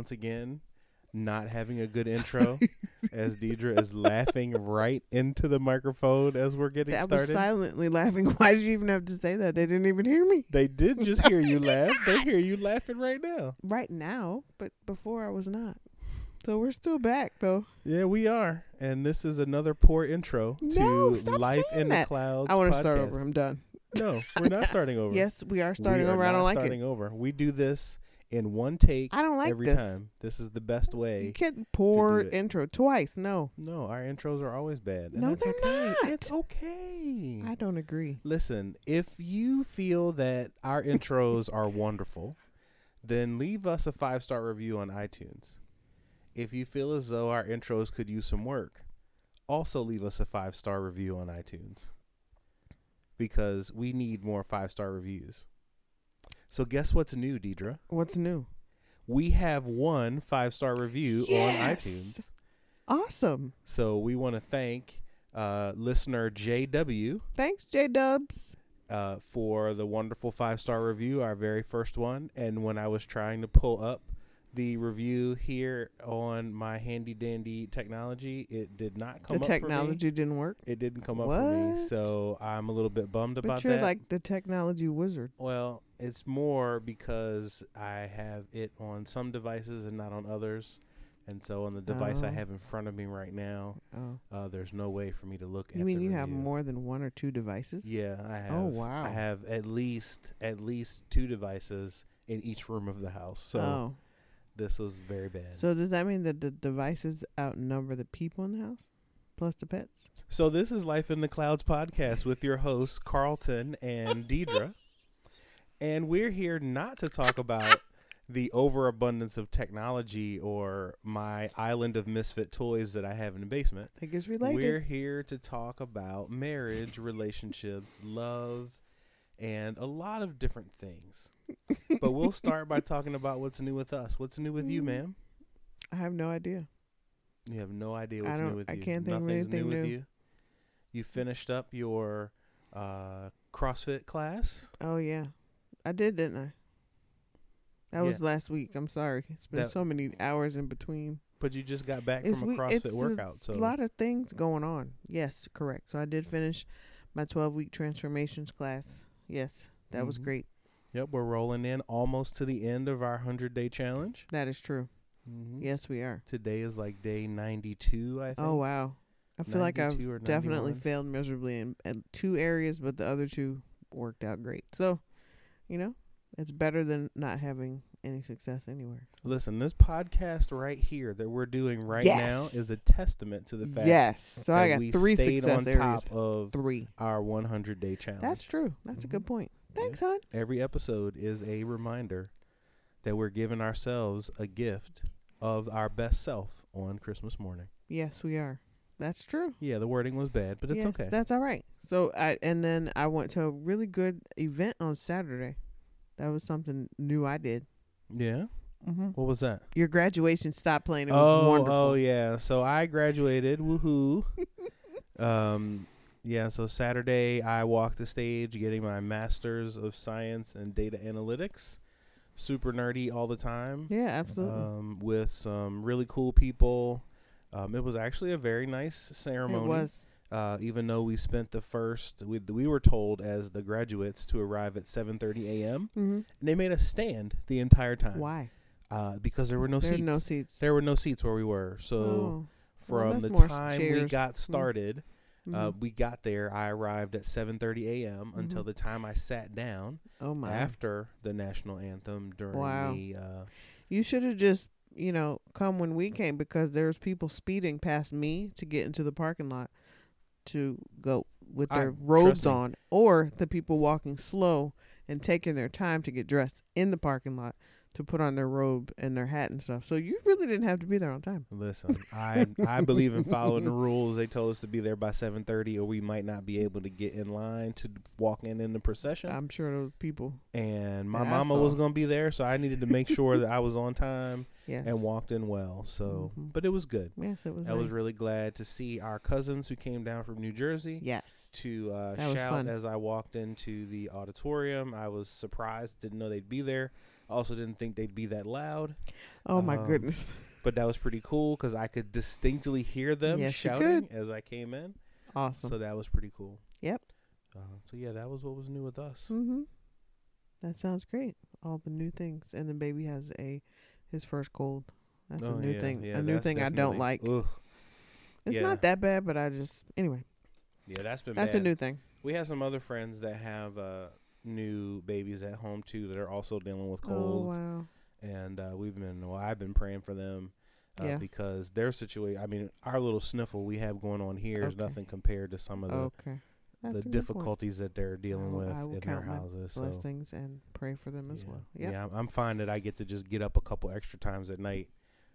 We once again, not having a good intro, as Deidre is laughing right into the microphone as we're getting I was started. silently laughing. Why did you even have to say that? They didn't even hear me They did just hear you laugh. They hear you laughing right now. right now, but before I was not. So we're still back though. Yeah, we are, and this is another poor intro No, to Life in that. the Clouds. I want to start over. I'm done. No, we're not starting over. Yes, we are We starting are over. I don't like starting it. over. We do this in one take I don't like every this. time. This is the best way. You can't pour intro twice. No, No, our intros are always bad. And No, that's they're okay. not. It's okay. I don't agree. Listen, if you feel that our intros are wonderful, then leave us a five star review on iTunes. If you feel as though our intros could use some work, also leave us a five star review on iTunes. Because we need more five star reviews. So guess what's new, Deidre? What's new? We have one five star review on iTunes. Awesome. So we want to thank uh, listener JW Thanks, J Dubs. uh, for the wonderful five star review, our very first one. And when I was trying to pull up the review here on my handy dandy technology, it did not come The up The technology didn't work. It didn't come up for me, so I'm a little bit bummed but about you're that. like the technology wizard. well, it's more because I have it on some devices and not on others. And so on the device I Oh. have in front of me right now, Oh, uh, there's no way for me to look at it. you mean you have more than one or two devices? Yeah, I have. Oh, wow. I have at least at least two devices in each room of the house. So oh, this was very bad. So, so does that mean that the devices outnumber the people in the house, plus the pets? So this is Life in the Clouds podcast with your hosts Carlton and Deidre, and we're here not to talk about the overabundance of technology or my island of misfit toys that I have in the basement. I think it's related. We're here to talk about marriage, relationships, love, and a lot of different things. but we'll start by talking about what's new with us. What's new with you, Mm. ma'am? I have no idea. You have no idea I what's new with I you. can't think of anything new with you. You finished up your uh, CrossFit class. Oh yeah, I did, didn't I? That was last week. I'm sorry. It's been That- so many hours in between. But you just got back from a CrossFit workout, so a lot of things going on. Yes, correct. So I did finish my 12 week transformations class. Yes, that was Mhm. great. yep, we're rolling in almost to the end of our hundred day challenge. That is true. hmm Yes, we are. Today is like day ninety two. I think. Oh wow. I feel like I've 92 or definitely 91. failed miserably in, in two areas, but the other two worked out great. So, you know, it's better than not having any success anywhere. Listen, this podcast right here that we're doing right now is a testament to the fact yes. So I got we three stayed success on areas. top of Three. our 100 day challenge. That's true. That's a mm-hmm. good point. Thanks, hon. Every episode is a reminder that we're giving ourselves a gift of our best self on Christmas morning. Yes, we are. That's true. Yeah, the wording was bad, but it's yes, okay. That's all right. So I and then I went to a really good event on Saturday. That was something new I did. yeah. Mm-hmm. What was that? Your graduation stop playing. It was oh, wonderful. oh yeah. So I graduated. Woohoo. um, yeah. So Saturday I walked the stage, getting my master's of science and data analytics. Super nerdy all the time. Yeah, absolutely. Um, with some really cool people. Um, it was actually a very nice ceremony. it was. Uh, even though we spent the first, we, we were told as the graduates to arrive at 7:30 a.m. hmm and they made us stand the entire time. Why? Uh, because there were no there seats. no seats. There were no seats where we were. So oh. From that's the time we got started, uh, mhm. we got there. I arrived at 7:30 a.m. until Mhm. the time I sat down oh my. after the national anthem during Wow. the. Uh, You should have just, you know, come when we came because there was people speeding past me to get into the parking lot to go with their trust robes on, or the people walking slow and taking their time to get dressed in the parking lot to put on their robe and their hat and stuff. So you really didn't have to be there on time. listen, I I believe in following the rules. They told us to be there by 7:30, or we might not be able to get in line to walk in in the procession. I'm sure those people. and my mama was gonna be there, so I needed to make sure that I was on time. Yes. and walked in well. So, Mhm. but it was good. Yes, it was. I was really glad to see our cousins who came down from New Jersey Yes. to uh, shout as I walked into the auditorium. I was surprised, didn't know they'd be there. I also didn't think they'd be that loud, Oh my Um, goodness. but that was pretty cool because I could distinctly hear them Yes, shouting as I came in. Awesome. So that was pretty cool. Yep. Uh, so yeah, that was what was new with us. Mm-hmm. That sounds great. All the new things, and the baby has a his first cold. That's Oh, a new yeah, thing. yeah, a new thing I don't like. Ugh. It's yeah. not that bad, but I just anyway. Yeah, that's been That's bad. a new thing. We have some other friends that have uh, new babies at home too that are also dealing with Oh colds, wow. and uh, we've been well, I've been praying for them uh, Yeah. because their situation. I mean, our little sniffle we have going on here is Okay. nothing compared to some of the, Okay. That's the point. difficulties that they're dealing will- with in their houses. So Blessings and pray for them as yeah, well. Yep. yeah, I'm, I'm fine that I get to just get up a couple extra times at night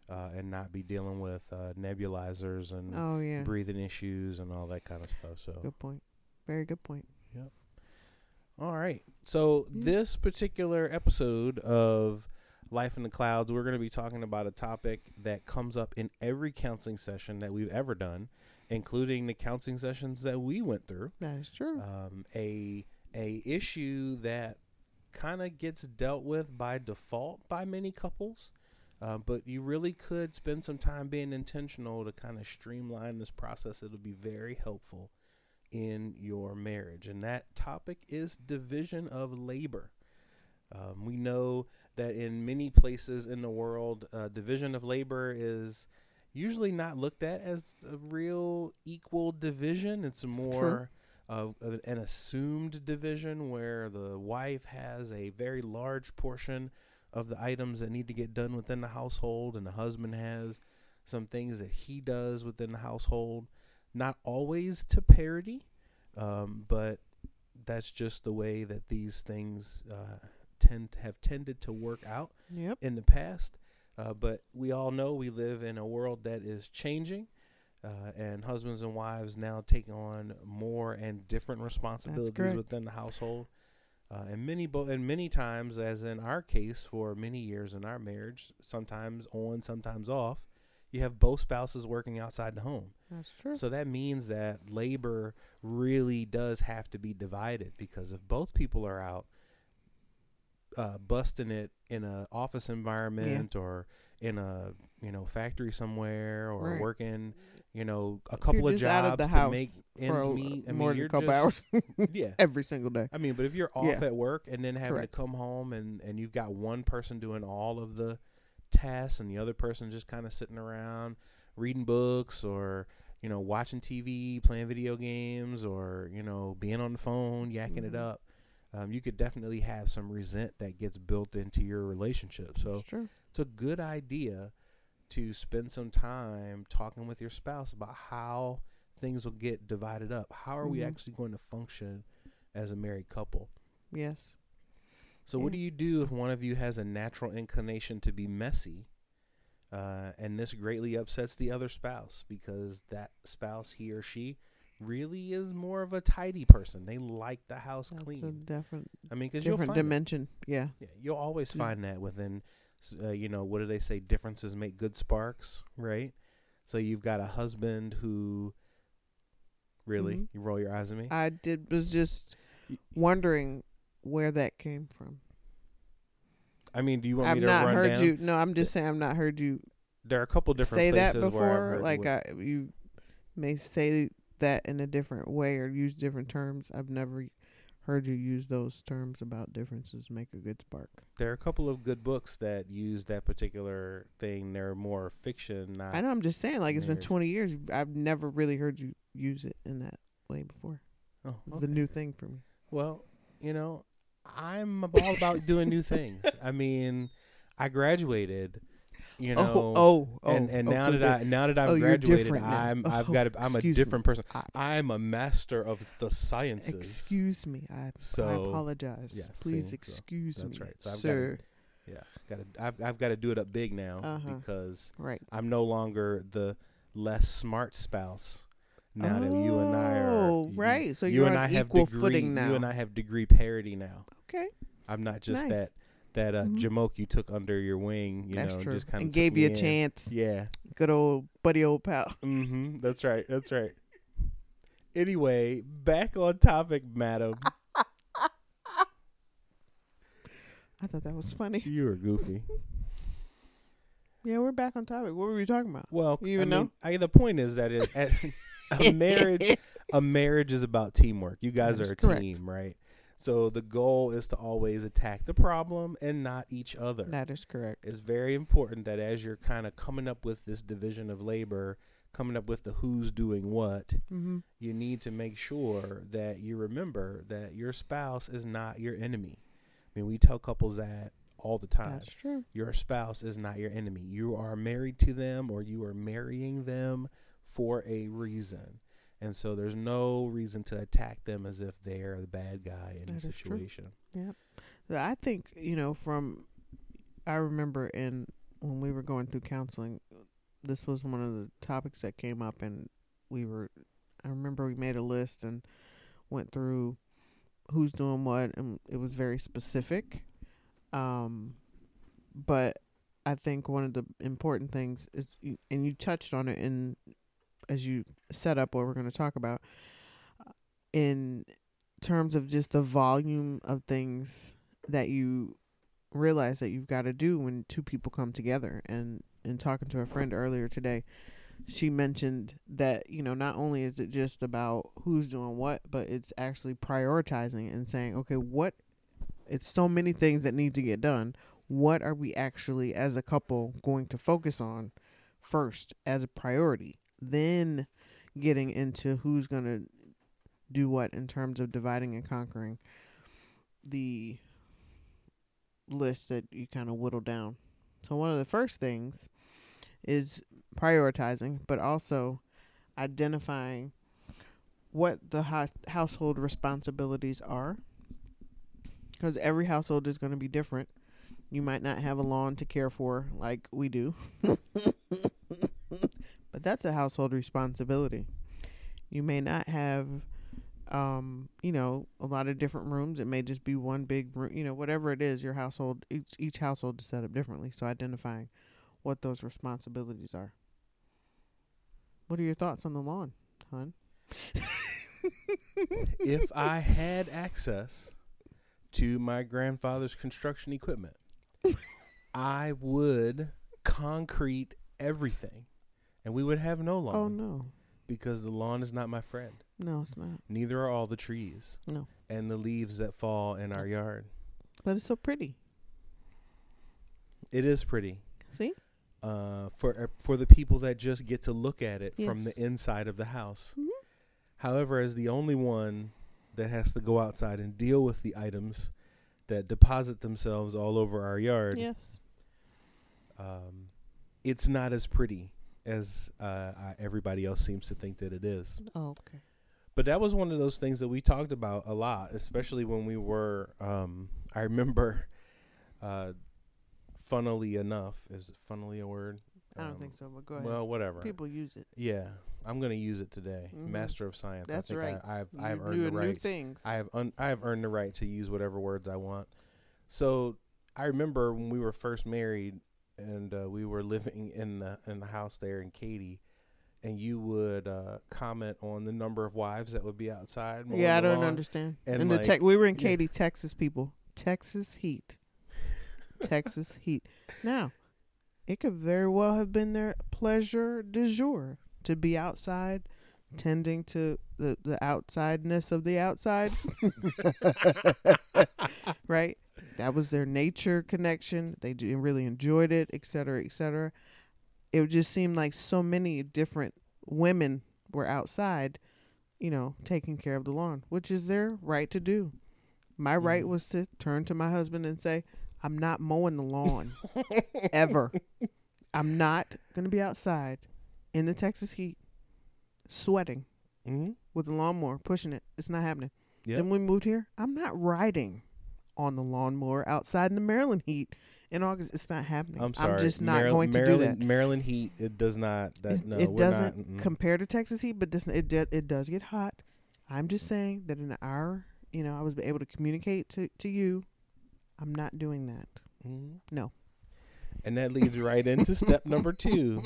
uh, and not be dealing with uh, nebulizers and Oh yeah. breathing issues and all that kind of stuff. So Good point. Very good point. All right. So Yeah. this particular episode of Life in the Clouds, we're going to be talking about a topic that comes up in every counseling session that we've ever done, including the counseling sessions that we went through. That is true. Um, a a issue that kind of gets dealt with by default by many couples. Uh, but you really could spend some time being intentional to kind of streamline this process. It'll be very helpful in your marriage. And that topic is division of labor. Um, we know that in many places in the world, uh, division of labor is usually not looked at as a real equal division. It's more of, of an assumed division where the wife has a very large portion of the items that need to get done within the household, and the husband has some things that he does within the household. Not always to parity, um, but that's just the way that these things uh, tend to have tended to work out yep. in the past. Uh, but we all know we live in a world that is changing, uh, and husbands and wives now take on more and different responsibilities within the household. Uh, and many bo- and many times, as in our case, for many years in our marriage, sometimes on, sometimes off, you have both spouses working outside the home. That's true. So that means that labor really does have to be divided because if both people are out uh, busting it in a office environment or in a you know factory somewhere or Right. working you know a couple of jobs out of the to house make ends meet. I more mean, than you're a couple just, hours yeah. every single day. I mean, but if you're off Yeah. at work and then having Correct. to come home and and you've got one person doing all of the tasks and the other person just kind of sitting around reading books or you know watching TV, playing video games, or you know being on the phone, yakking it Mhm. up, um, you could definitely have some resent that gets built into your relationship. So it's a good idea to spend some time talking with your spouse about how things will get divided up. How are we Mhm. actually going to function as a married couple? Yes. So, what do you do if one of you has a natural inclination to be messy, uh, and this greatly upsets the other spouse because that spouse, he or she, really is more of a tidy person. They like the house That's a clean. different I mean, because you'll different dimension. Yeah. yeah, you'll always Mm. find that within, uh, you know, what do they say? Differences make good sparks, right? So you've got a husband who, really, Mhm. you roll your eyes at me. I did was just wondering where that came from. I mean, do you want me to read that? I've me to not run heard down? you. No, I'm just saying I've not heard you There are a couple different say that before. Like I, you may say that in a different way or use different terms. I've never heard you use those terms about differences make a good spark. There are a couple of good books that use that particular thing. They're more fiction, not. I know. I'm just saying. Like it's been 20 years. I've never really heard you use it in that way before. Oh, It's okay. a new thing for me. Well, you know, I'm all about doing new things. I mean, I graduated, you know. oh, oh, oh. and and oh, now so that I now that I've oh, graduated. I'm I've Oh, got a, I'm a excuse me. different person. I- I'm a master of the sciences. excuse me. I, I apologize. yeah, Please see, so excuse that's me, right. So I've sir. Yeah, got to I've I've got to do it up big now Uh-huh. because right. I'm no longer the less smart spouse. Now that you and I are Oh, right. So you and on I have equal degree, footing now. You and I have degree parity now. Okay. I'm not just Nice. that that uh, Mhm. Jamoke you took under your wing. You That's know, true. just kind of and gave you a chance. Yeah. Good old buddy, old pal. Mm-hmm. That's right. That's right. Anyway, back on topic, madam. I thought that was funny. You were goofy. Yeah, we're back on topic. What were we talking about? Well, You even I mean, know? I, the point is that it, at, a marriage, a marriage is about teamwork. You guys That is are a correct. team, right? So the goal is to always attack the problem and not each other. That is correct. It's very important that as you're kind of coming up with this division of labor, coming up with the who's doing what, Mm-hmm. you need to make sure that you remember that your spouse is not your enemy. I mean, we tell couples that all the time. That's true. Your spouse is not your enemy. You are married to them or you are marrying them for a reason. And so there's no reason to attack them as if they're the bad guy in the That true. situation. I think you know from. I remember in when we were going through counseling, this was one of the topics that came up, and we were. I remember we made a list and went through who's doing what, and it was very specific. Um, but I think one of the important things is, and you touched on it in as you set up what we're going to talk about, uh, in terms of just the volume of things that you realize that you've got to do when two people come together. And in talking to a friend earlier today, she mentioned that you know not only is it just about who's doing what, but it's actually prioritizing and saying, okay, what it's so many things that need to get done. What are we actually, as a couple, going to focus on first as a priority? Then getting into who's going to do what in terms of dividing and conquering the list that you kind of whittle down. So, one of the first things is prioritizing, but also identifying what the hous- household responsibilities are because every household is going to be different. You might not have a lawn to care for like we do, but that's a household responsibility. You may not have, um, you know, a lot of different rooms. It may just be one big room. You know, whatever it is, your household each each household is set up differently. So identifying what those responsibilities are. What are your thoughts on the lawn, hon? if I had access to my grandfather's construction equipment, I would concrete everything. And we would have no lawn Oh no, because the lawn is not my friend. no, it's not. Neither are all the trees. No. And the leaves that fall in our yard. But it's so pretty. It is pretty. See? Uh, for uh, for the people that just get to look at it from the inside of the house. Mhm. However, as the only one that has to go outside and deal with the items that deposit themselves all over our yard, Yes. um, it's not as pretty as uh, I, everybody else seems to think that it is. Oh, okay. But that was one of those things that we talked about a lot, especially when we were. Um, I remember, uh, funnily enough, is funnily a word? I don't Um, think so, but go ahead. Well, whatever. People use it. yeah, I'm gonna use it today. Mhm. Master of science. That's I think right. I, I've I've earned new, the right. new things. I have un- I have earned the right to use whatever words I want. So I remember when we were first married and uh, we were living in the in the house there in Katy, and you would uh, comment on the number of wives that would be outside. yeah, I don't lawn. understand. and And the like- tech, we were in yeah. Katy, Texas, people. Texas heat. Texas heat. Now, it could very well have been their pleasure du jour to be outside, tending to the the outsideness of the outside. right? That was their nature connection. They really enjoyed it, et cetera, et cetera. It just seemed like so many different women were outside, you know, taking care of the lawn, which is their right to do. My right Mhm. was to turn to my husband and say, I'm not mowing the lawn ever. I'm not going to be outside in the Texas heat sweating Mm-hmm. with the lawnmower, pushing it. It's not happening. Yep. Then we moved here. I'm not riding on the lawnmower outside in the Maryland heat in August. It's not happening. I'm sorry. just not Maryland- going to Maryland, do that. Maryland heat. It does not. That It, no. it we're doesn't Not, mm-mm. compare to Texas heat, but this it do- it does get hot. I'm just saying that in an hour, you know, I was able to communicate to to you. I'm not doing that. Mhm. No. And that leads right into step number two,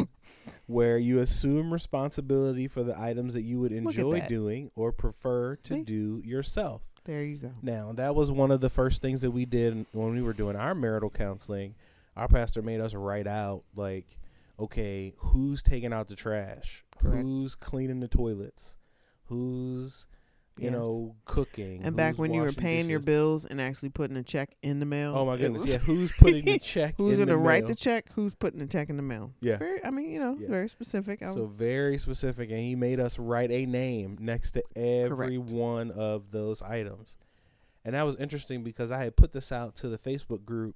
where you assume responsibility for the items that you would enjoy doing or prefer to See? do yourself. There you go. Now, that was one of the first things that we did when we were doing our marital counseling. Our pastor made us write out, like, okay, who's taking out the trash? Correct. Who's cleaning the toilets? Who's, you Yes. know, cooking? And back when you were paying your bills and actually putting a check in the mail. Oh my goodness! was- Yeah, who's putting the check? Who's gonna write mail? the check? Who's putting the check in the mail? Yeah. Very, I mean, you know, Yeah. very specific. I So would- very specific, and he made us write a name next to every Correct. one of those items, and that was interesting because I had put this out to the Facebook group,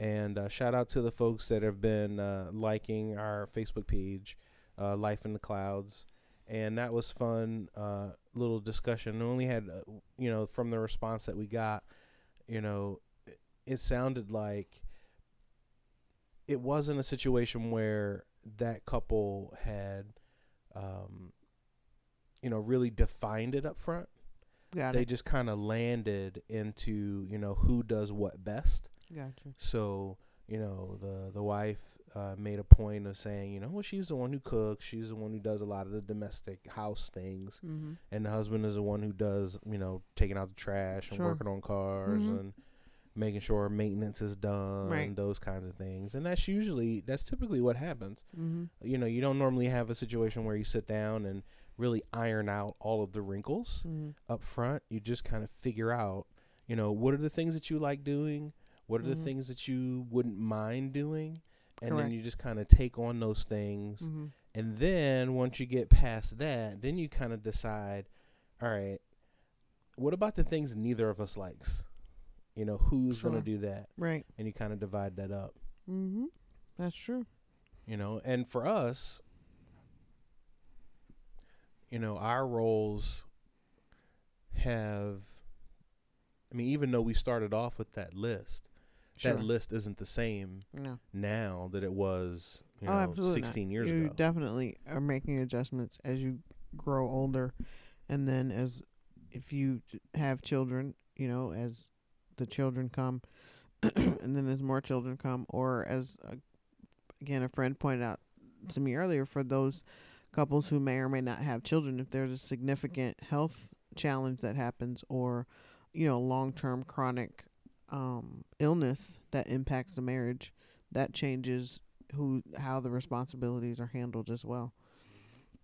and uh, shout out to the folks that have been uh, liking our Facebook page, uh, Life in the Clouds, and that was fun. Uh, little discussion. And only had, uh, you know, from the response that we got, you know, it, it sounded like it wasn't a situation where that couple had um you know really defined it up front got they it. just kind of landed into you know who does what best Gotcha. so you know the the wife uh, made a point of saying you know well she's the one who cooks she's the one who does a lot of the domestic house things Mm-hmm. and the husband is the one who does you know taking out the trash and Sure. working on cars Mhm. and making sure maintenance is done Right. those kinds of things and that's usually that's typically what happens Mm-hmm. you know you don't normally have a situation where you sit down and really iron out all of the wrinkles Mm-hmm. up front you just kind of figure out you know what are the things that you like doing what are the things that you wouldn't mind doing and Correct. then you just kind of take on those things Mm-hmm. and then once you get past that, then you kind of decide, all right, what about the things neither of us likes? You know, who's Sure. going to do that? Right. And you kind of divide that up, Mm-hmm. That's true. you know. And for us, you know, our roles have I mean, even though we started off with that list, Sure. that list isn't the same no. now that it was, you oh, know, absolutely. not. 16 years you ago. You definitely are making adjustments as you grow older, and then as if you have children, you know, as the children come, and then as more children come, or as uh, again a friend pointed out to me earlier, for those couples who may or may not have children, if there's a significant health challenge that happens, or you know, long term chronic um, illness that impacts the marriage, that changes who how the responsibilities are handled as well.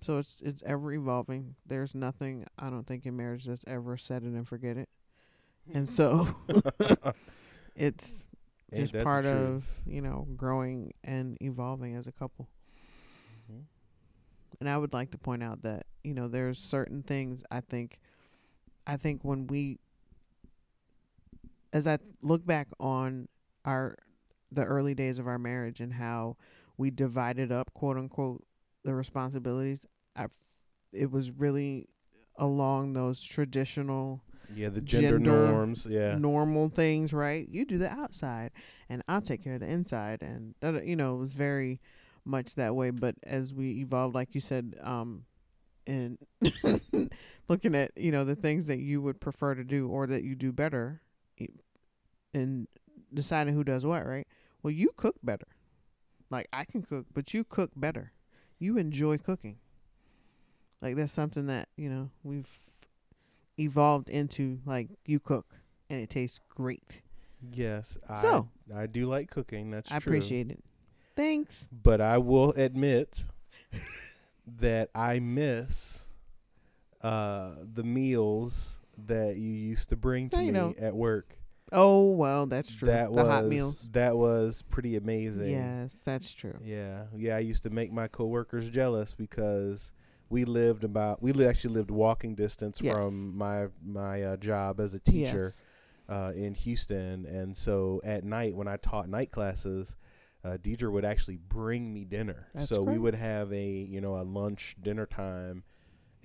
So it's it's ever evolving. There's nothing I don't think in marriage that's ever set it and forget it. And so it's just part of, you know, growing and evolving as a couple. Mhm. And I would like to point out that, you know, there's certain things I think I think when we as I look back on our the early days of our marriage and how we divided up quote unquote the responsibilities, I it was really along those traditional Yeah, the gender, Gender norms. Yeah. normal things, right? You do the outside, and I'll take care of the inside, and you know, it was very much that way. But as we evolved, like you said, um, and looking at you know the things that you would prefer to do or that you do better, and deciding who does what, right? Well, you cook better. Like I can cook, but you cook better. You enjoy cooking. Like that's something that you know we've evolved into like you cook and it tastes great. Yes. So- I, I do like cooking. That's I true. appreciate it. Thanks. But I will admit that I miss uh, the meals that you used to bring to No, me don't. at work. Oh well, that's true. That the was hot meals. that was pretty amazing. Yes, that's true. Yeah, yeah. I used to make my coworkers jealous because we lived about we li- actually lived walking distance Yes. from my my uh, job as a teacher Yes. uh, in Houston, and so at night when I taught night classes, uh, Deidre would actually bring me dinner. That's so we would have a you know a lunch dinner time,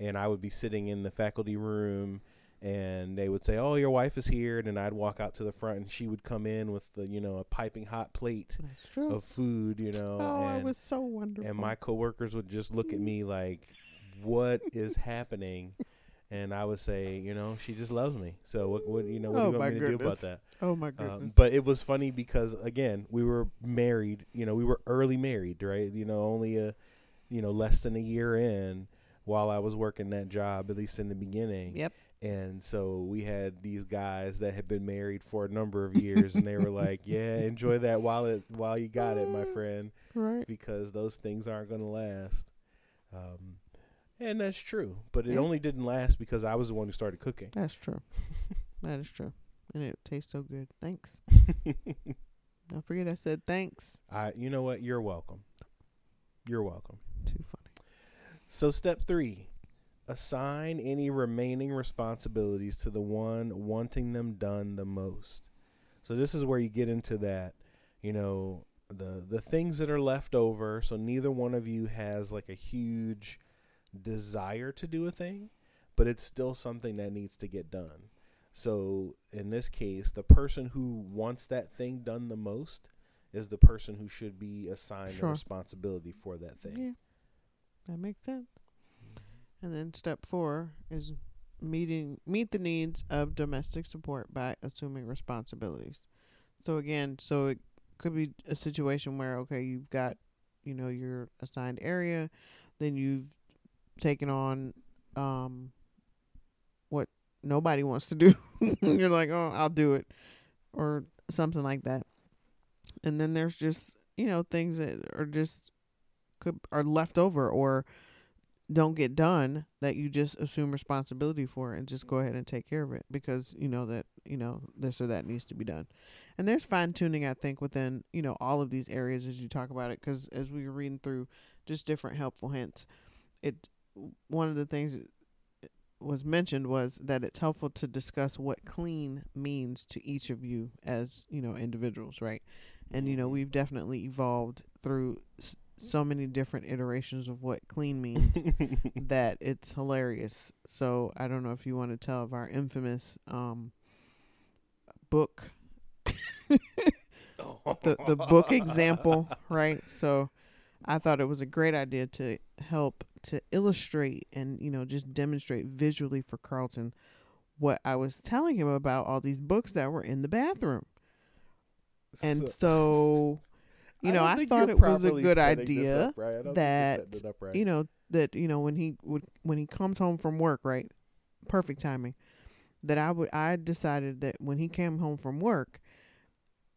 and I would be sitting in the faculty room. And they would say, "Oh, your wife is here," and then I'd walk out to the front, and she would come in with the, you know, a piping hot plate of food, you know, oh, and it was so wonderful. and my coworkers would just look at me like, "What is happening?" and I would say, you know, she just loves me. So what, what you know, what Oh, do you want me to do about that? Oh my goodness. Um, but it was funny because again, we were married. You know, we were early married, right? You know, only a, you know, less than a year in while I was working that job, at least in the beginning. Yep. And so we had these guys that had been married for a number of years, and they were like, "Yeah, enjoy that while it while you got it, my friend, right. because those things aren't going to last." Um, and that's true, but it Yeah. only didn't last because I was the one who started cooking. That's true. that is true. And it tastes so good. Thanks. Don't forget I said thanks. I, you know what? You're welcome. You're welcome. Too funny. So, step three assign any remaining responsibilities to the one wanting them done the most. So, this is where you get into that, you know, the, the things that are left over. So, neither one of you has like a huge desire to do a thing, but it's still something that needs to get done. So, in this case, the person who wants that thing done the most is the person who should be assigned the responsibility for that thing. Yeah. That makes sense. And then step four is meeting meet the needs of domestic support by assuming responsibilities. So again, so it could be a situation where okay, you've got, you know, your assigned area, then you've taken on um what nobody wants to do. You're like, "Oh, I'll do it." Or something like that. And then there's just, you know, things that are just could are left over or don't get done that you just assume responsibility for and just go ahead and take care of it because you know that you know this or that needs to be done. And there's fine tuning i think within you know all of these areas as you talk about it because as we were reading through just different helpful hints it one of the things that was mentioned was that it's helpful to discuss what clean means to each of you as you know individuals right? And you know mm-hmm. we've definitely evolved through so many different iterations of what clean means that it's hilarious. So I don't know if you want to tell of our infamous um book the the book example, right? So I thought it was a great idea to help to illustrate and you know just demonstrate visually for Carlton what I was telling him about all these books that were in the bathroom. And So- so, you know, don't I thought it was a good idea up right. I don't think you're that, right. you know that you know when he would when he comes home from work right perfect timing that i would i decided that when he came home from work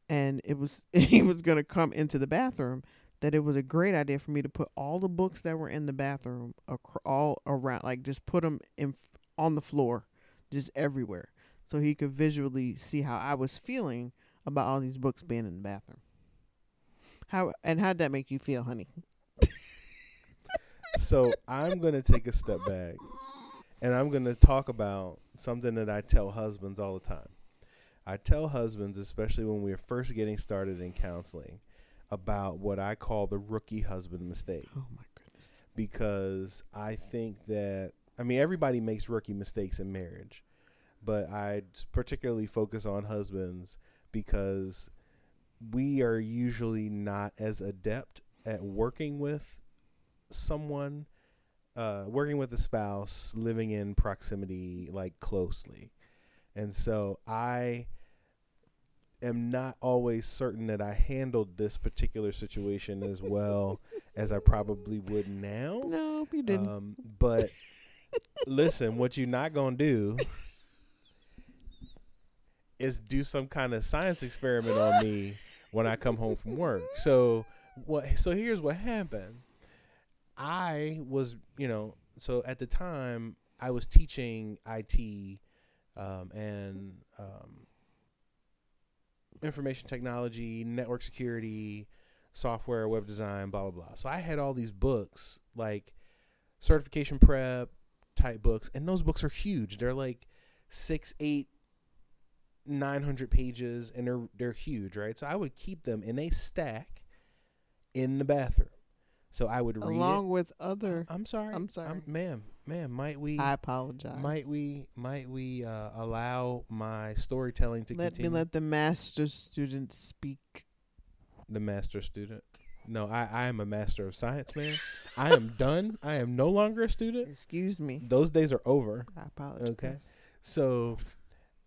and it was he was going to come into the bathroom that it was a great idea for me to put all the books that were in the bathroom acro- all around like just put them in on the floor just everywhere so he could visually see how i was feeling about all these books being in the bathroom how and how'd that make you feel honey so I'm going to take a step back and I'm going to talk about something that I tell husbands all the time. I tell husbands, especially when we're first getting started in counseling, about what I call the rookie husband mistake. oh my goodness because I think that I mean everybody makes rookie mistakes in marriage, but I particularly focus on husbands because we are usually not as adept at working with someone uh, working with a spouse living in proximity like closely. And so I am not always certain that I handled this particular situation as well as I probably would now. No, you didn't. Um, but listen, what you're not gonna do is do some kind of science experiment on me when I come home from work. So what? So here's what happened. I was, you know, so at the time I was teaching IT um, and um, information technology, network security, software, web design, blah blah blah. So I had all these books, like certification prep type books, and those books are huge. They're like six, eight, nine hundred pages, and they're they're huge, right? So I would keep them in a stack in the bathroom. So I would read Along it. with other, I'm sorry. I'm sorry. ma'am. Ma'am, might we I apologize. might we might we uh, allow my storytelling to let continue? me let the master student speak? the master student. No, I, I am a master of science, man. I am done. I am no longer a student. Excuse me. Those days are over. I apologize. Okay. So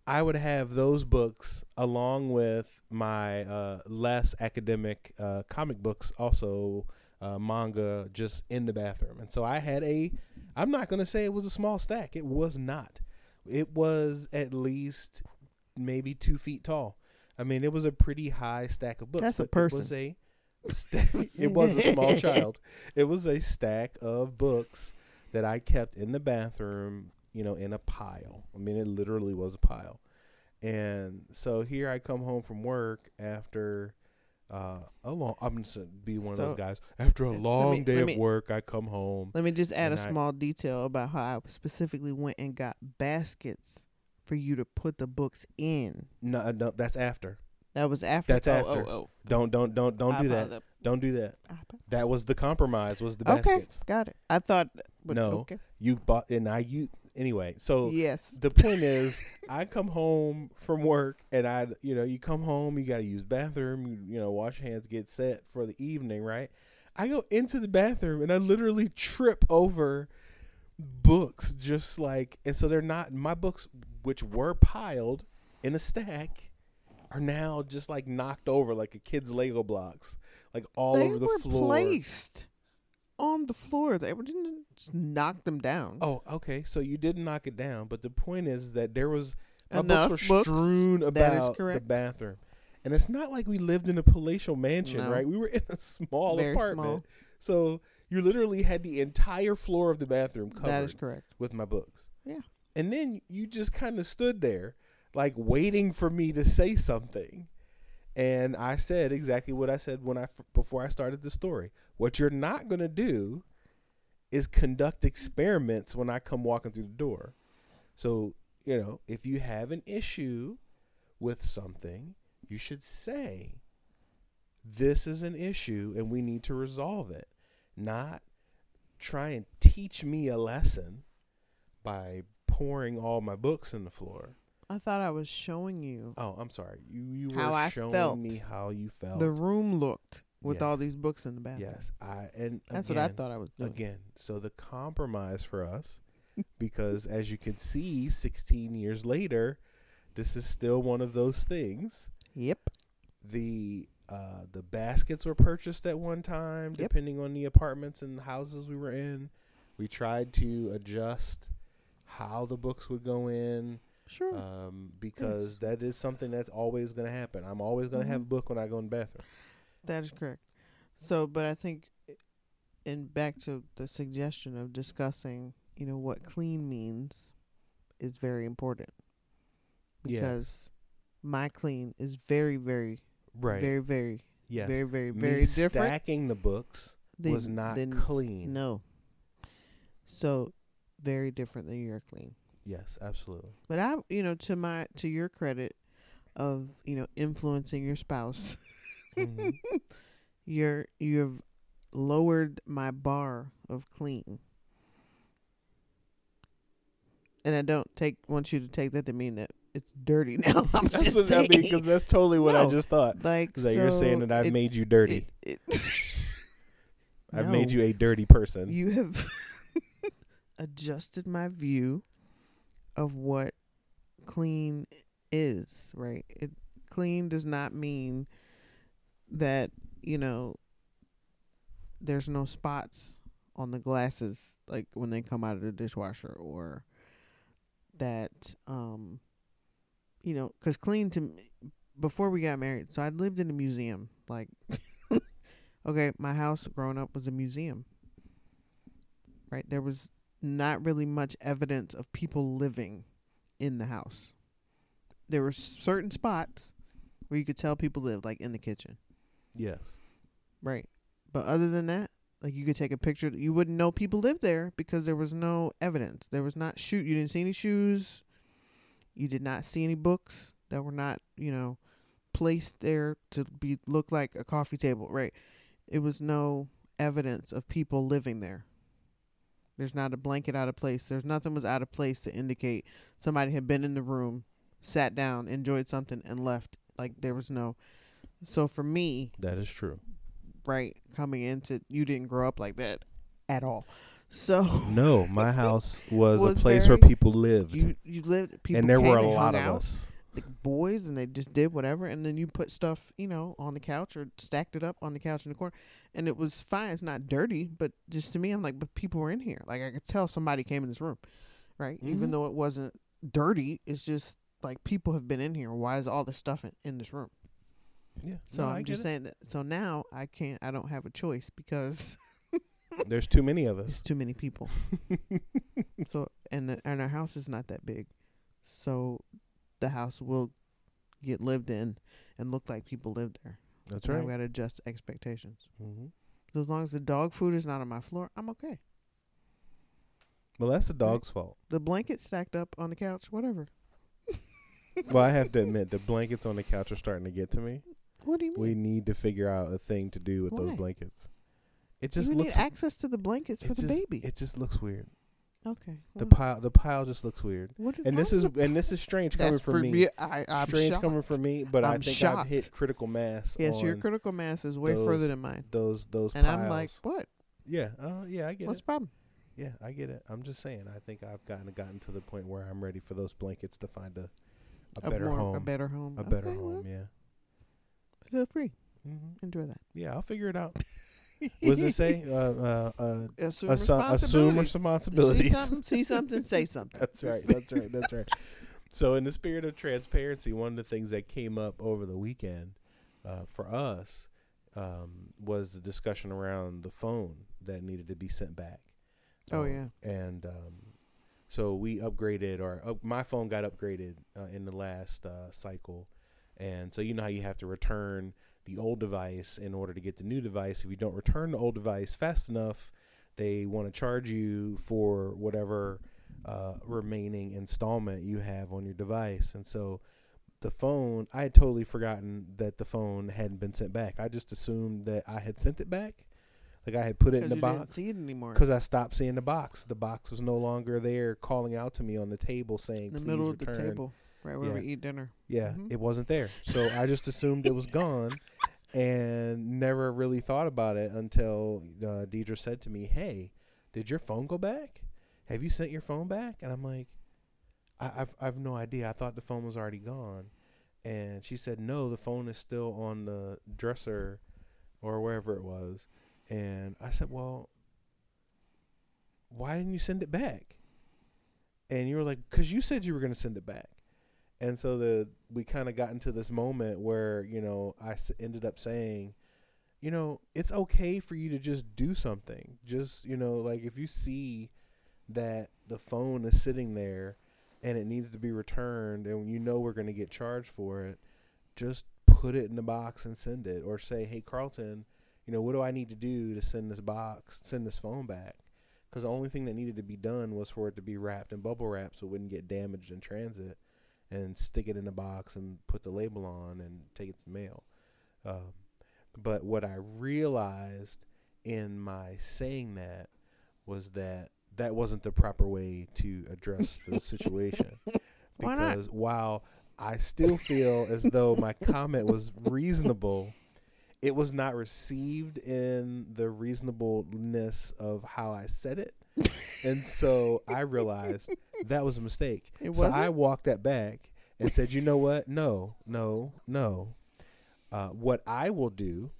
I would have those books along with my uh, less academic uh, comic books, also uh, manga, just in the bathroom. And so I had a, I'm not going to say it was a small stack. It was not. It was at least maybe two feet tall. I mean, it was a pretty high stack of books. That's a person. It was a, stack, it was a small child. It was a stack of books that I kept in the bathroom, you know, in a pile. I mean, it literally was a pile. And so here I come home from work after uh, a long. I'm just gonna be one of those guys. After a let me- long day of me- work, I come home. Let me just add a small detail about how I specifically went and got baskets for you to put the books in. No, no, that's after. That was after. That's oh, after. Oh, oh. Don't, don't, don't, don't I do that. Don't do that. That was the compromise. Was the Okay, baskets got it. I thought. But No. Okay. you bought? And I you anyway. So yes. the point is i come home from work and i you know you come home you got to use bathroom you, you know wash your hands get set for the evening right i go into the bathroom and i literally trip over books just like and so they're not my books which were piled in a stack are now just like knocked over like a kid's lego blocks like all they over the floor placed on the floor. They didn't just knock them down. oh okay so you didn't knock it down but the point is that there was My Enough books were books. strewn about the bathroom. And it's not like we lived in a palatial mansion, No. right? We were in a small Very apartment. small. So you literally had the entire floor of the bathroom covered That is correct. with my books. Yeah. And then you just kind of stood there, like waiting for me to say something. And I said exactly what I said when I before I started the story. What you're not going to do is conduct experiments when I come walking through the door. So, you know, if you have an issue with something, you should say this is an issue and we need to resolve it. Not try and teach me a lesson by pouring all my books in the floor. I thought I was showing you Oh, I'm sorry. You you were How I showing felt. me how you felt. the room looked with all these books in the bathroom. yes, I and That's what I thought I was doing. Again, so the compromise for us, because as you can see, 16 years later, this is still one of those things. Yep. The uh, the baskets were purchased at one time, Yep. depending on the apartments and houses we were in. We tried to adjust how the books would go in, Sure. um, because Yes. that is something that's always going to happen. I'm always going to have a Mhm. book when I go in the bathroom. That is correct. So, but I think, and back to the suggestion of discussing, you know, what clean means is very important Yes. because my clean is very, very, Right. very, very, yes. very, very, Me very different. Stacking the books was not than- clean. No. So, very different than your clean. Yes, absolutely. But I, you know, to my to your credit of you know influencing your spouse, Mhm. you're you've lowered my bar of clean. And I don't take want you to take that to mean that it's dirty now. I'm That's just what I mean because that's totally what I just thought. like that you're saying that I've it- made you dirty. It, it I've made you a dirty person. you have adjusted my view of what clean is, right? It clean does not mean that, you know, there's no spots on the glasses like when they come out of the dishwasher or that um you know cuz clean to me before we got married so I lived in a museum like okay my house growing up was a museum right there was not really much evidence of people living in the house there were certain spots where you could tell people lived like in the kitchen yes. Right. But other than that, like you could take a picture, you wouldn't know people lived there because there was no evidence. There was not shoe. You didn't see any shoes. You did not see any books that were not, you know, placed there to be look like a coffee table. Right. It was no evidence of people living there. There's not a blanket out of place. There's nothing was out of place to indicate somebody had been in the room, sat down, enjoyed something, and left. Like there was no. So for me, That is true. right coming into you didn't grow up like that at all. So No, my house was, Was a place very- where people lived, you you lived people and there were a lot of out, us. The boys and they just did whatever and then you put stuff you know on the couch or stacked it up on the couch in the corner and it was fine. It's not dirty but just to me i'm like but people were in here. Like i could tell somebody came in this room right? Mhm. even though it wasn't dirty it's just like people have been in here. Why is all this stuff in, in this room? Yeah, so no, i'm just it. saying that so now i can't i don't have a choice because There's too many of it's us. too many people. So and the, and our house is not that big. So the house will get lived in and look like people live there That's right. we gotta adjust expectations. hmm So as long as the dog food is not on my floor, I'm okay. Well, that's the dog's fault. The blanket stacked up on the couch, whatever. Well, I have to admit, the blankets on the couch are starting to get to me. What do you mean? We need to figure out a thing to do with those blankets. It just you looks need access to the blankets for the just- baby. It just looks weird. Okay. The pile, the pile just looks weird. what And this is and this is strange coming from for me. I, I'm strange shocked. coming from me, but I I'm think I've hit critical mass. Yes, your critical mass is way those- further than mine. those those And piles. I'm like, what? yeah, uh, yeah, I get What's it. What's the problem? Yeah, I get it. I'm just saying. I think I've gotten gotten to the point where I'm ready for those blankets to find a a, better more, home. A better home. A better Okay, well, home. Yeah. feel free. hmm Enjoy that. Yeah, I'll figure it out. what does it say? Uh, uh, uh, Assume, assu- assume responsibility. responsibilities. See something, see something, say something. That's right. That's right. That's right. So, in the spirit of transparency, one of the things that came up over the weekend uh, for us um, was the discussion around the phone that needed to be sent back. Oh, Um, yeah. And um, so we upgraded, or uh, my phone got upgraded uh, in the last uh, cycle. And so, you know how you have to return the old device in order to get the new device. If you don't return the old device fast enough, they want to charge you for whatever uh, remaining installment you have on your device. And so the phone, I had totally forgotten that the phone hadn't been sent back. I just assumed that I had sent it back. Like I had put it in the you didn't box see it anymore. because I stopped seeing the box. The box was no longer there calling out to me on the table saying, in the "Please middle of the table, right where we Yeah. eat dinner. Yeah, Mhm. it wasn't there. So I just assumed it was gone and never really thought about it until uh, Deidre said to me, Hey, did your phone go back? Have you sent your phone back? And I'm like, I, I've, I've no idea. I thought the phone was already gone. And she said, No, the phone is still on the dresser or wherever it was. And I said, Well, why didn't you send it back? And you were like, Because you said you were going to send it back and so the we kind of got into this moment where you know I ended up saying, you know, it's okay for you to just do something. Just you know, like if you see that the phone is sitting there and it needs to be returned, and you know we're going to get charged for it, just put it in the box and send it, or say, hey Carlton, you know, what do I need to do to send this box, send this phone back? Because the only thing that needed to be done was for it to be wrapped in bubble wrap so it wouldn't get damaged in transit and stick it in a box and put the label on and take it to the mail. Um, but what I realized in my saying that was that that wasn't the proper way to address the situation. Because while I still feel as though my comment was reasonable, it was not received in the reasonableness of how I said it. And so I realized that was a mistake. So I walked that back and said, you know what? No, no, no. Uh, what I will do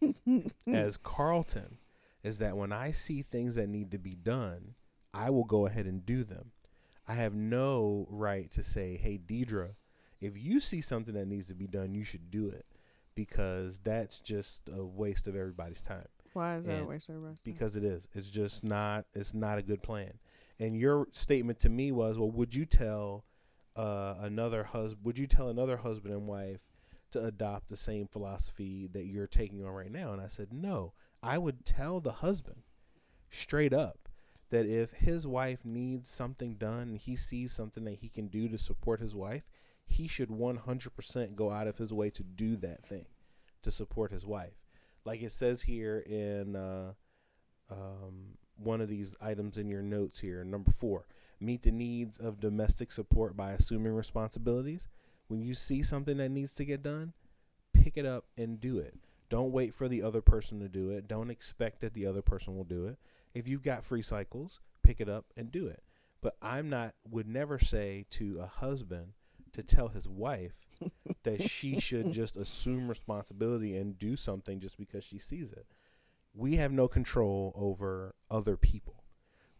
as Carlton is that when I see things that need to be done, I will go ahead and do them. I have no right to say, hey, Deidre, if you see something that needs to be done, you should do it because that's just a waste of everybody's time Why is that a waste of everybody's time? because it is. It's just not. It's not a good plan. And your statement to me was, well, would you tell uh, another husband? Would you tell another husband and wife to adopt the same philosophy that you're taking on right now? And I said, no. I would tell the husband straight up that if his wife needs something done and he sees something that he can do to support his wife, he should 100% go out of his way to do that thing to support his wife. Like it says here in uh, um, one of these items in your notes here, number four, meet the needs of domestic support by assuming responsibilities. When you see something that needs to get done, pick it up and do it. Don't wait for the other person to do it. Don't expect that the other person will do it. If you've got free cycles, pick it up and do it. But I'm not would never say to a husband to tell his wife that she should just assume responsibility and do something just because she sees it. We have no control over other people.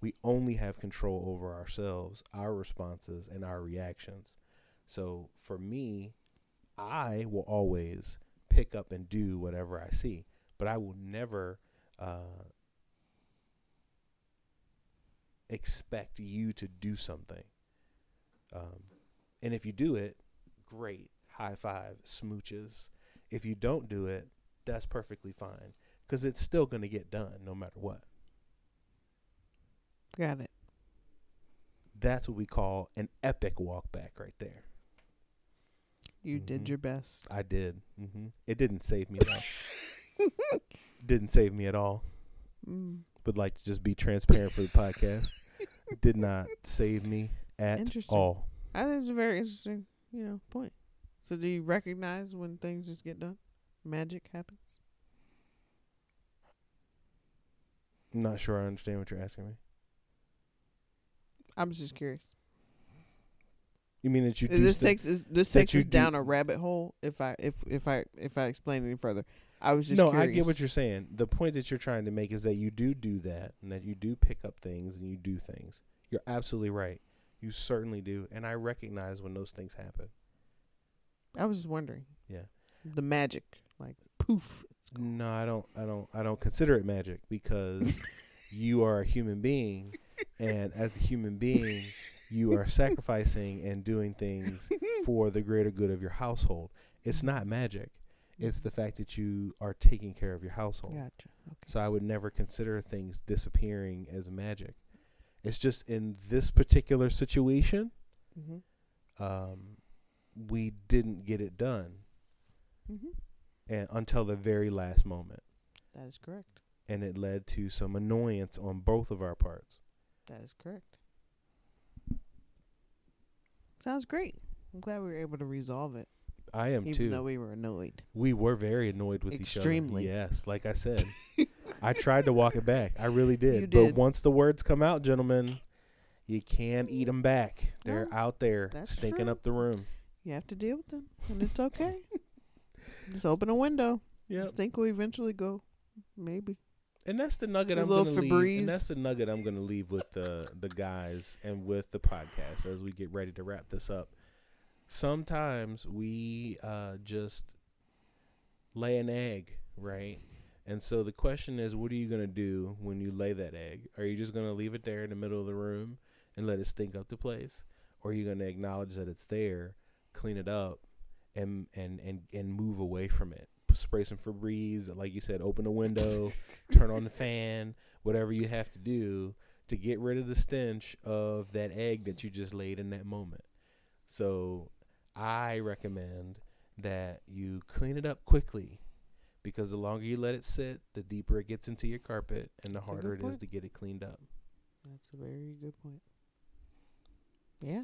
We only have control over ourselves, our responses, and our reactions. So for me, I will always pick up and do whatever I see, but I will never uh, expect you to do something. Um, and if you do it, great, high five, smooches. If you don't do it, that's perfectly fine because it's still going to get done no matter what. Got it. That's what we call an epic walk back right there. You did Mhm. your best. I did. Mm-hmm. It didn't save me though. didn't save me at all. Mm. Would like to just be transparent for the podcast. Did not save me at Interesting. all. I think it's a very interesting, you know, point. So do you recognize when things just get done? Magic happens. I'm not sure I understand what you're asking me. I'm just curious. You mean that you uh, do this takes this takes us down do- a rabbit hole. If I if if I if I explain any further, I was just no, curious. I get what you're saying. The point that you're trying to make is that you do do that, and that you do pick up things and you do things. You're absolutely right. You certainly do, and I recognize when those things happen. I was just wondering. Yeah. The magic, like poof. It's gone. No, I don't. I don't. I don't consider it magic because you are a human being, and as a human being, you are sacrificing and doing things for the greater good of your household. It's mm. not magic. Mm. It's the fact that you are taking care of your household. Gotcha. Okay. So I would never consider things disappearing as magic. It's just in this particular situation, Mm-hmm. um, we didn't get it done Mm-hmm. and, until the very last moment, That is correct. and it led to some annoyance on both of our parts. That is correct. Sounds great. I'm glad we were able to resolve it, I am even too. Even though we were annoyed. we were very annoyed with Extremely. each other. Extremely. Yes, like I said, I tried to walk it back. I really did. You But once the words come out, gentlemen, you can't eat them back. They're No, out there stinking true. up the room. You have to deal with them, and it's okay. Just open a window. Yeah, think we eventually go. Maybe. And that's the nugget A I'm gonna leave. And that's the nugget I'm gonna leave with the the guys and with the podcast as we get ready to wrap this up. Sometimes we uh, just lay an egg, right? And so the question is, what are you gonna do when you lay that egg? Are you just gonna leave it there in the middle of the room and let it stink up the place, or are you gonna acknowledge that it's there, clean it up, and and and and move away from it? Spray some Febreze, like you said, open a window, turn on the fan, whatever you have to do to get rid of the stench of that egg that you just laid in that moment. So I recommend that you clean it up quickly because the longer you let it sit, the deeper it gets into your carpet and the harder it is point. to get it cleaned up. That's a very good point. Yeah.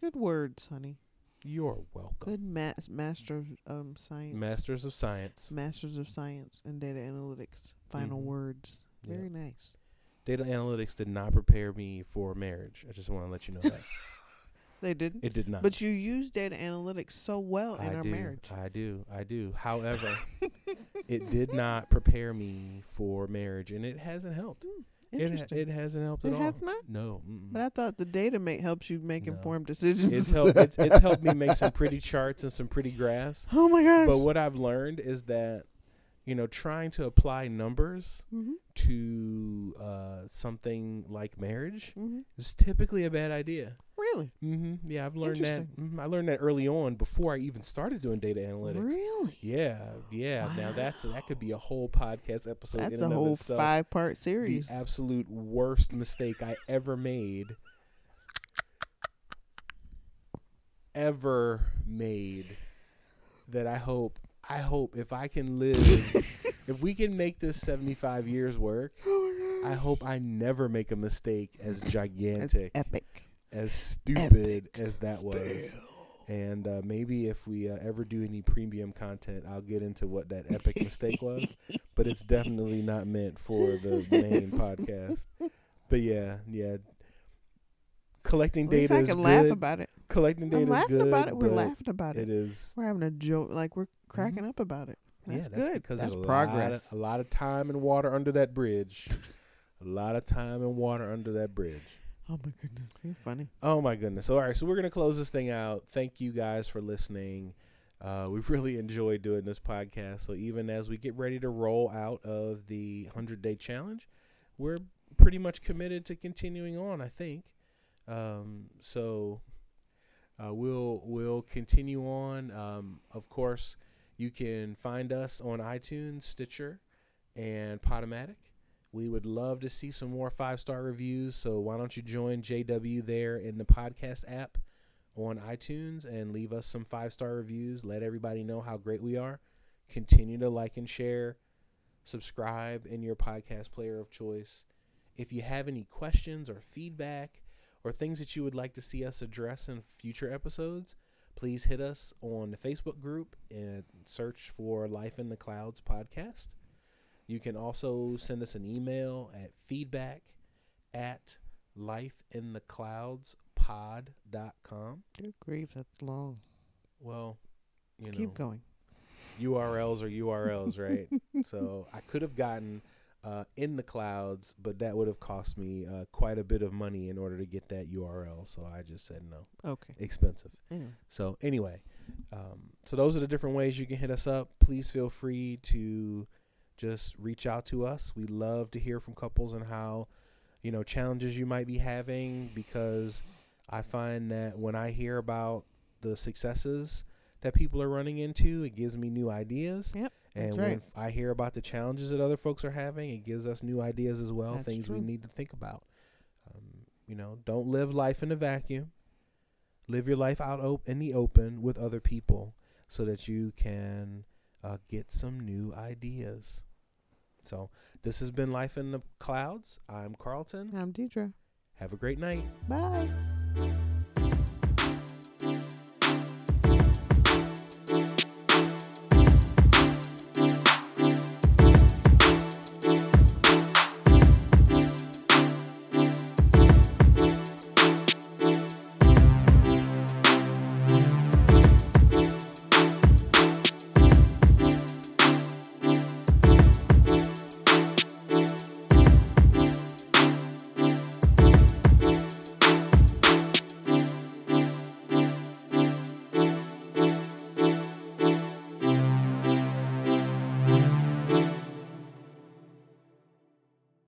Good words, honey. You're welcome. Good mas- master of um, science. Masters of Science. Masters of science and data analytics. Final Mhm. words. Yeah. Very nice. Data analytics did not prepare me for marriage. I just want to let you know that. They didn't. It did not. But you use data analytics so well in I our do. marriage. I do. I do. However, it did not prepare me for marriage, and it hasn't helped. It, Hmm, Interesting. it hasn't helped It at all. It has not? No. mm-mm. But I thought the data mate helps you make No. informed decisions. it's helped. It's, it's helped me make some pretty charts and some pretty graphs. oh my gosh. But what I've learned is that, you know, trying to apply numbers mm-hmm. to uh, something like marriage Mm-hmm. is typically a bad idea. Really? Mm-hmm. Yeah, I've learned that. Mhm, I learned that early on before I even started doing data analytics. Really? Yeah, yeah. Now that's that could be a whole podcast episode. That's in a and whole itself. five part The series. absolute worst mistake I ever made. Ever made. That I hope. I hope if I can live, if we can make this seventy-five years work, oh I hope I never make a mistake as gigantic, epic. As stupid as that was. And uh, maybe if we uh, ever do any premium content, I'll get into what that epic mistake was. But it's definitely not meant for the main podcast. But yeah, yeah. Collecting data I is can good. laugh about it. Collecting data I'm is laughing good. about it. We're laughing about it. It is. We're having a joke. Like we're cracking up about it. That's yeah, that's good. because that's progress. Lot of, a lot of time and water under that bridge. a lot of time and water under that bridge. Oh my goodness, you're funny. Oh my goodness. All right, so we're gonna close this thing out. Thank you guys for listening. Uh, we've really enjoyed doing this podcast. So even as we get ready to roll out of the hundred day challenge, we're pretty much committed to continuing on. I think. Um, so uh, we'll we'll continue on. Um, of course, you can find us on iTunes, Stitcher, and Podomatic. We would love to see some more five star reviews. So why don't you join JW there in the podcast app on iTunes and leave us some five star reviews. Let everybody know how great we are. Continue to like and share. Subscribe in your podcast player of choice. If you have any questions or feedback or things that you would like to see us address in future episodes, please hit us on the Facebook group and search for Life in the Clouds podcast. You can also send us an email at feedback at lifeinthecloudspod.com. Good grief, that's long. Well, you know, Keep going. URLs are URLs, right? so I could have gotten uh, in the clouds, but that would have cost me uh, quite a bit of money in order to get that URL. So I just said no, Okay. expensive. Anyway, So anyway, um, so those are the different ways you can hit us up. Please feel free to just reach out to us. We love to hear from couples and how, you know, challenges you might be having because I find that when I hear about the successes that people are running into, it gives me new ideas. Yep, And that's when. I hear about the challenges that other folks are having, it gives us new ideas as well, That's things we need to think about. Um, you know, don't live life in a vacuum. Live your life out op- in the open with other people so that you can uh, get some new ideas. So, this has been Life in the Clouds. I'm Carlton. I'm Deidre. Have a great night. Bye.